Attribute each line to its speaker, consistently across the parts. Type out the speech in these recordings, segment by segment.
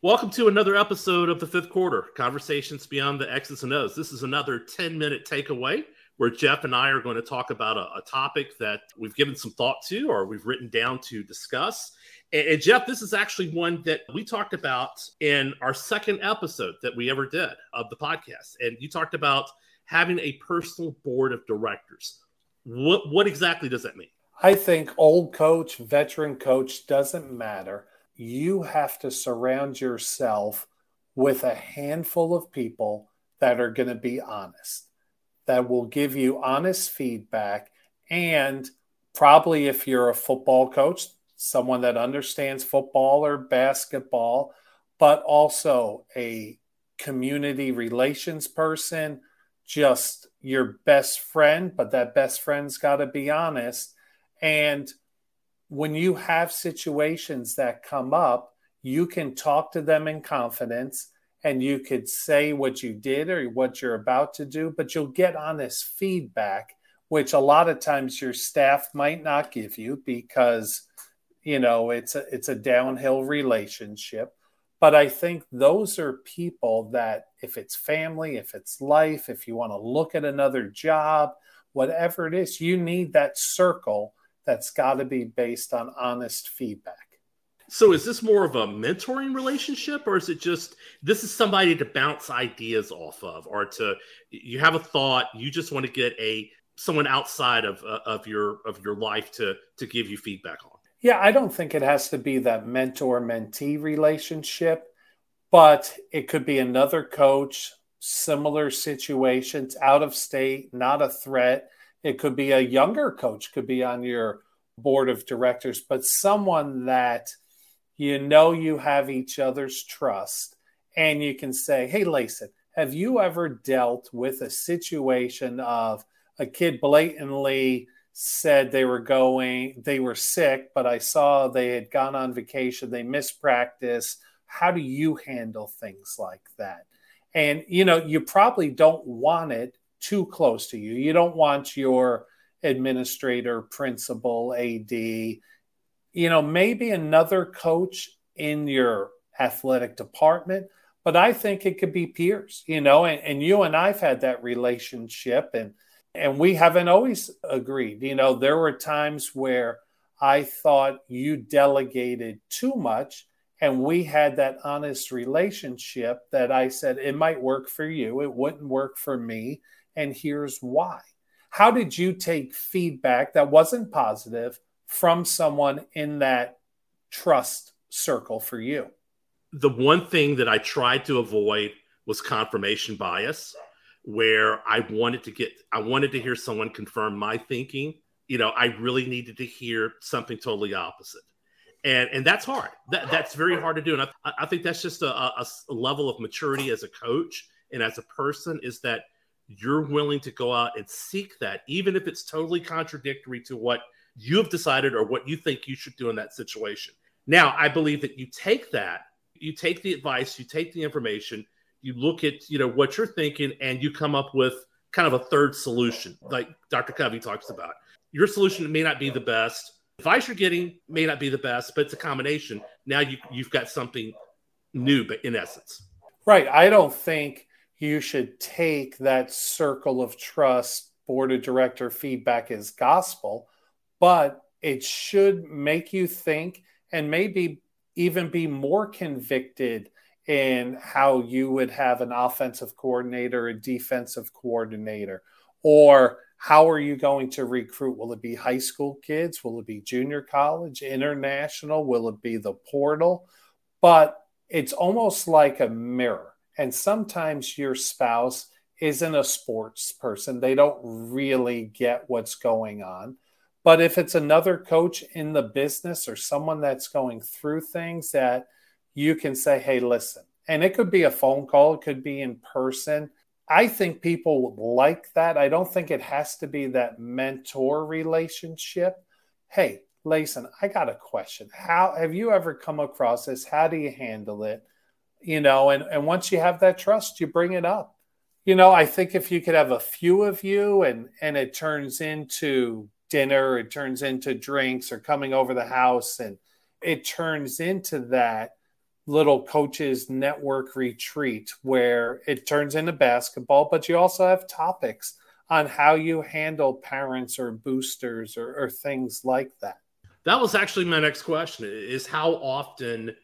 Speaker 1: Welcome to another episode of the fifth quarter Conversations Beyond the X's and O's. This is another 10 minute takeaway where Jeff and I are going to talk about a, a topic that we've given some thought to or we've written down to discuss. And, and, Jeff, this is actually one that we talked about in our second episode that we ever did of the podcast. And you talked about having a personal board of directors. What, what exactly does that mean?
Speaker 2: I think old coach, veteran coach doesn't matter you have to surround yourself with a handful of people that are going to be honest, that will give you honest feedback. And probably if you're a football coach, someone that understands football or basketball, but also a community relations person, just your best friend, but that best friend's got to be honest. And when you have situations that come up, you can talk to them in confidence and you could say what you did or what you're about to do, but you'll get honest feedback, which a lot of times your staff might not give you because you know it's a it's a downhill relationship. But I think those are people that if it's family, if it's life, if you want to look at another job, whatever it is, you need that circle that's got to be based on honest feedback.
Speaker 1: So is this more of a mentoring relationship or is it just this is somebody to bounce ideas off of or to you have a thought you just want to get a someone outside of uh, of your of your life to to give you feedback on?
Speaker 2: Yeah, I don't think it has to be that mentor mentee relationship, but it could be another coach, similar situations, out of state, not a threat it could be a younger coach, could be on your board of directors, but someone that you know you have each other's trust and you can say, Hey, Lason, have you ever dealt with a situation of a kid blatantly said they were going, they were sick, but I saw they had gone on vacation, they missed practice. How do you handle things like that? And, you know, you probably don't want it too close to you. You don't want your administrator, principal, AD, you know, maybe another coach in your athletic department, but I think it could be peers, you know, and, and you and I've had that relationship and and we haven't always agreed. You know, there were times where I thought you delegated too much and we had that honest relationship that I said it might work for you, it wouldn't work for me and here's why. How did you take feedback that wasn't positive from someone in that trust circle for you?
Speaker 1: The one thing that I tried to avoid was confirmation bias, where I wanted to get, I wanted to hear someone confirm my thinking. You know, I really needed to hear something totally opposite and and that's hard. That, that's very hard to do, and I, I think that's just a, a, a, level of maturity as a coach and as a person is that you're willing to go out and seek that, even if it's totally contradictory to what you have decided or what you think you should do in that situation. Now, I believe that you take that, you take the advice, you take the information, you look at you know what you're thinking, and you come up with kind of a third solution, like Dr. Covey talks about. Your solution may not be the best. Advice you're getting may not be the best, but it's a combination. Now you you've got something new, but in essence.
Speaker 2: Right. I don't think you should take that circle of trust board of director feedback as gospel, but it should make you think and maybe even be more convicted in how you would have an offensive coordinator, a defensive coordinator, or how are you going to recruit? Will it be high school kids? Will it be junior college, international? Will it be the portal? But it's almost like a mirror and sometimes your spouse isn't a sports person, they don't really get what's going on. But if it's another coach in the business or someone that's going through things that you can say, hey, listen, and it could be a phone call, it could be in person. I think people like that. I don't think it has to be that mentor relationship. Hey, Lason, I got a question. How have you ever come across this? How do you handle it? You know, and, and once you have that trust, you bring it up. You know, I think if you could have a few of you and and it turns into dinner, it turns into drinks or coming over the house and it turns into that, little coaches network retreat where it turns into basketball, but you also have topics on how you handle parents or boosters or, or things like that.
Speaker 1: That was actually my next question is how often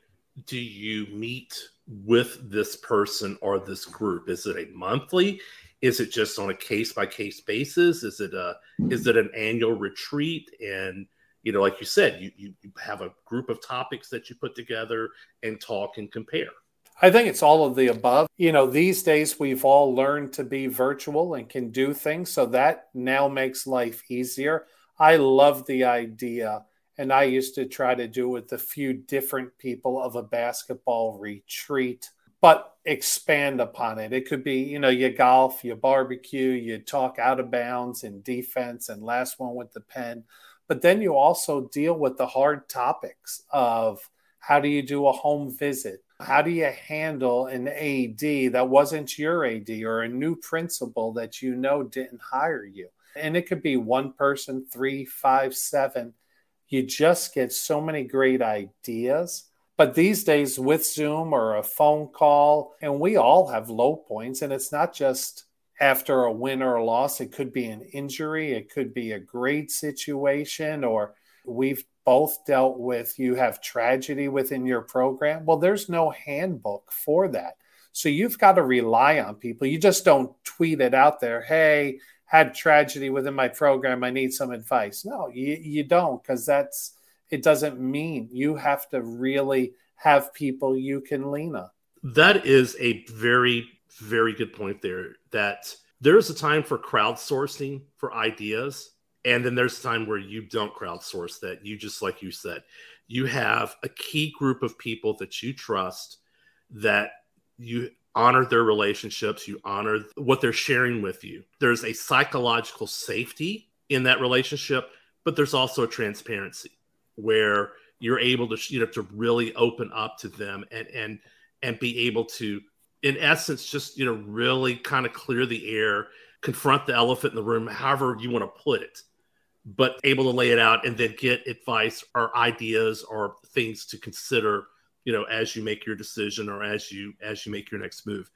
Speaker 1: do you meet with this person or this group? Is it a monthly? Is it just on a case by case basis? Is it a is it an annual retreat? And you know, like you said, you, you, you have a group of topics that you put together and talk and compare.
Speaker 2: I think it's all of the above. You know, these days we've all learned to be virtual and can do things. So that now makes life easier. I love the idea. And I used to try to do with a few different people of a basketball retreat, but expand upon it. It could be, you know, you golf, you barbecue, you talk out of bounds and defense, and last one with the pen. But then you also deal with the hard topics of how do you do a home visit? How do you handle an AD that wasn't your AD or a new principal that you know didn't hire you? And it could be one person, three, five, seven. You just get so many great ideas. But these days, with Zoom or a phone call, and we all have low points, and it's not just after a win or a loss. It could be an injury, it could be a great situation, or we've both dealt with you have tragedy within your program. Well, there's no handbook for that. So you've got to rely on people. You just don't tweet it out there. Hey, had tragedy within my program. I need some advice. No, you, you don't, because that's it doesn't mean you have to really have people you can lean on.
Speaker 1: That is a very very good point there that there's a time for crowdsourcing for ideas and then there's a time where you don't crowdsource that you just like you said you have a key group of people that you trust that you honor their relationships you honor what they're sharing with you. There's a psychological safety in that relationship but there's also a transparency where you're able to you know to really open up to them and and and be able to in essence, just you know, really kind of clear the air, confront the elephant in the room, however you want to put it, but able to lay it out and then get advice or ideas or things to consider, you know, as you make your decision or as you as you make your next move.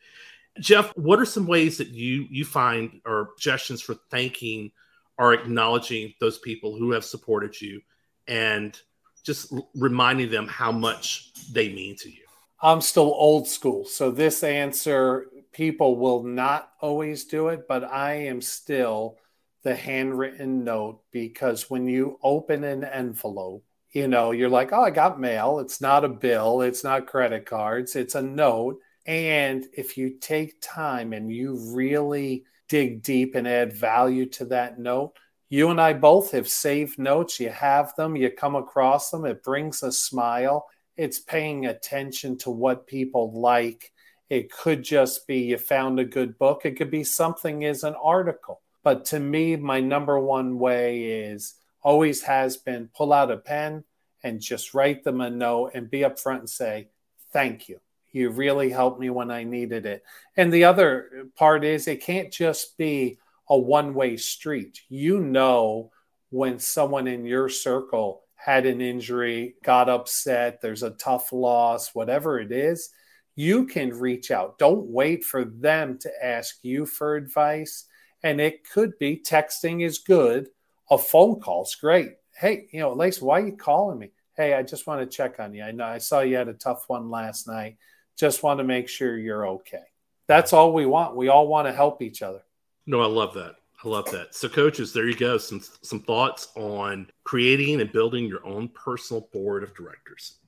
Speaker 1: Jeff, what are some ways that you you find or suggestions for thanking or acknowledging those people who have supported you and just reminding them how much they mean to you?
Speaker 2: I'm still old school. So this answer, people will not always do it, but I am still the handwritten note because when you open an envelope, you know, you're like, oh, I got mail. It's not a bill, it's not credit cards, it's a note. And if you take time and you really dig deep and add value to that note, you and I both have saved notes. You have them, you come across them, it brings a smile it's paying attention to what people like. It could just be you found a good book. It could be something is an article. But to me, my number one way is always has been pull out a pen and just write them a note and be upfront and say, thank you. You really helped me when I needed it. And the other part is it can't just be a one way street. You know, when someone in your circle had an injury, got upset, there's a tough loss, whatever it is, you can reach out. Don't wait for them to ask you for advice. And it could be texting is good, a phone call call's great. Hey, you know, Lace, why are you calling me? Hey, I just want to check on you. I know I saw you had a tough one last night. Just want to make sure you're okay. That's all we want. We all want to help each other.
Speaker 1: No, I love that. I love that. So, coaches, there you go. Some some thoughts on creating and building your own personal board of directors.